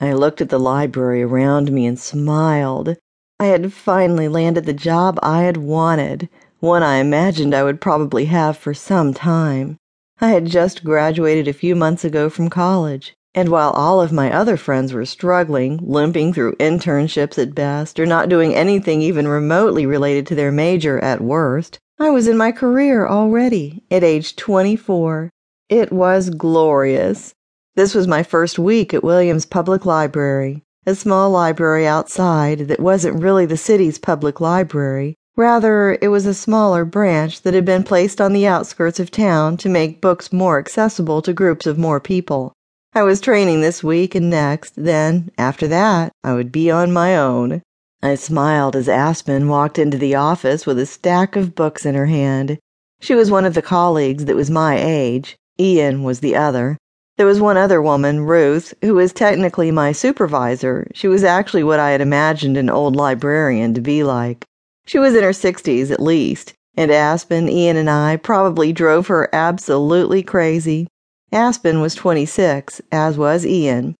I looked at the library around me and smiled. I had finally landed the job I had wanted, one I imagined I would probably have for some time. I had just graduated a few months ago from college, and while all of my other friends were struggling, limping through internships at best, or not doing anything even remotely related to their major at worst, I was in my career already at age 24. It was glorious. This was my first week at Williams Public Library, a small library outside that wasn't really the city's public library. Rather, it was a smaller branch that had been placed on the outskirts of town to make books more accessible to groups of more people. I was training this week and next, then, after that, I would be on my own. I smiled as Aspen walked into the office with a stack of books in her hand. She was one of the colleagues that was my age. Ian was the other. There was one other woman, Ruth, who was technically my supervisor. She was actually what I had imagined an old librarian to be like. She was in her sixties at least, and Aspen, Ian, and I probably drove her absolutely crazy. Aspen was 26, as was Ian.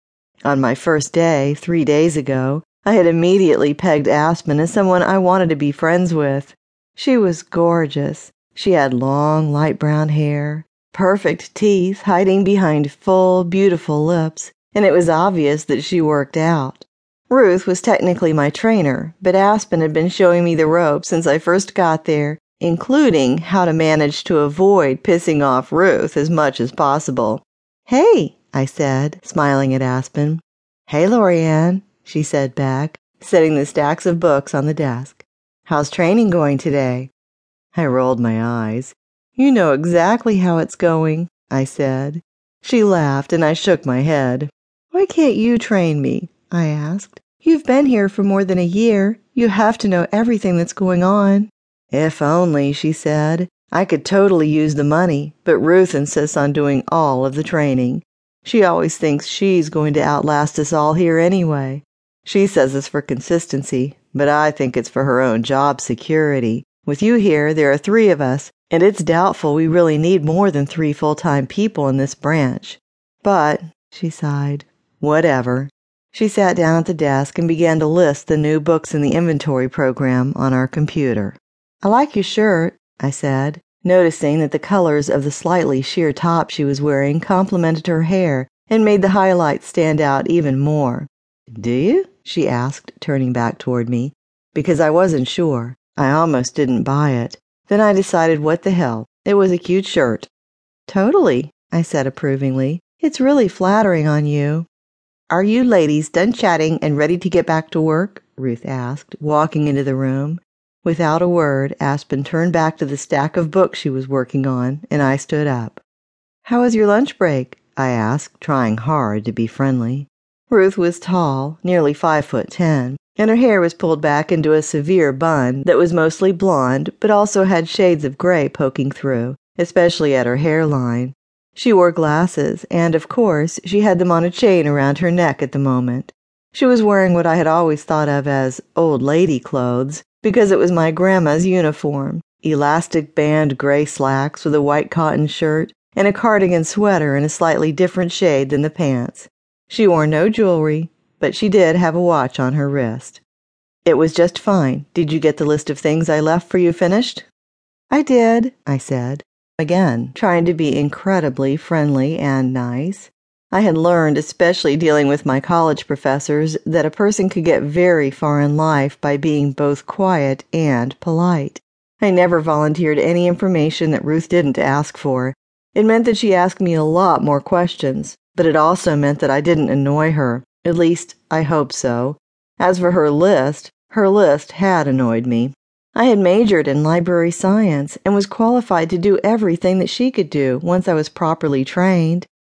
On my first day, three days ago, I had immediately pegged Aspen as someone I wanted to be friends with. She was gorgeous. She had long, light brown hair, perfect teeth hiding behind full, beautiful lips, and it was obvious that she worked out. Ruth was technically my trainer, but Aspen had been showing me the ropes since I first got there, including how to manage to avoid pissing off Ruth as much as possible. Hey, I said, smiling at Aspen. Hey, Lorianne, she said back, setting the stacks of books on the desk. How's training going today? I rolled my eyes. You know exactly how it's going, I said. She laughed and I shook my head. Why can't you train me? I asked. You've been here for more than a year. You have to know everything that's going on. If only, she said. I could totally use the money, but Ruth insists on doing all of the training. She always thinks she's going to outlast us all here anyway. She says it's for consistency, but I think it's for her own job security. With you here, there are three of us, and it's doubtful we really need more than three full time people in this branch. But, she sighed, whatever. She sat down at the desk and began to list the new books in the inventory program on our computer. I like your shirt, I said, noticing that the colors of the slightly sheer top she was wearing complemented her hair and made the highlights stand out even more. Do you? she asked, turning back toward me, because I wasn't sure. I almost didn't buy it. Then I decided what the hell. It was a cute shirt. Totally, I said approvingly. It's really flattering on you. Are you ladies done chatting and ready to get back to work? Ruth asked, walking into the room. Without a word, Aspen turned back to the stack of books she was working on, and I stood up. How was your lunch break? I asked, trying hard to be friendly. Ruth was tall, nearly five foot ten and her hair was pulled back into a severe bun that was mostly blonde but also had shades of gray poking through, especially at her hairline. She wore glasses, and of course, she had them on a chain around her neck at the moment. She was wearing what I had always thought of as old lady clothes because it was my grandma's uniform elastic band gray slacks with a white cotton shirt and a cardigan sweater in a slightly different shade than the pants. She wore no jewelry, but she did have a watch on her wrist. It was just fine. Did you get the list of things I left for you finished? I did, I said, again, trying to be incredibly friendly and nice. I had learned, especially dealing with my college professors, that a person could get very far in life by being both quiet and polite. I never volunteered any information that Ruth didn't ask for. It meant that she asked me a lot more questions, but it also meant that I didn't annoy her. At least, I hope so. As for her list, her list had annoyed me. I had majored in library science and was qualified to do everything that she could do once I was properly trained.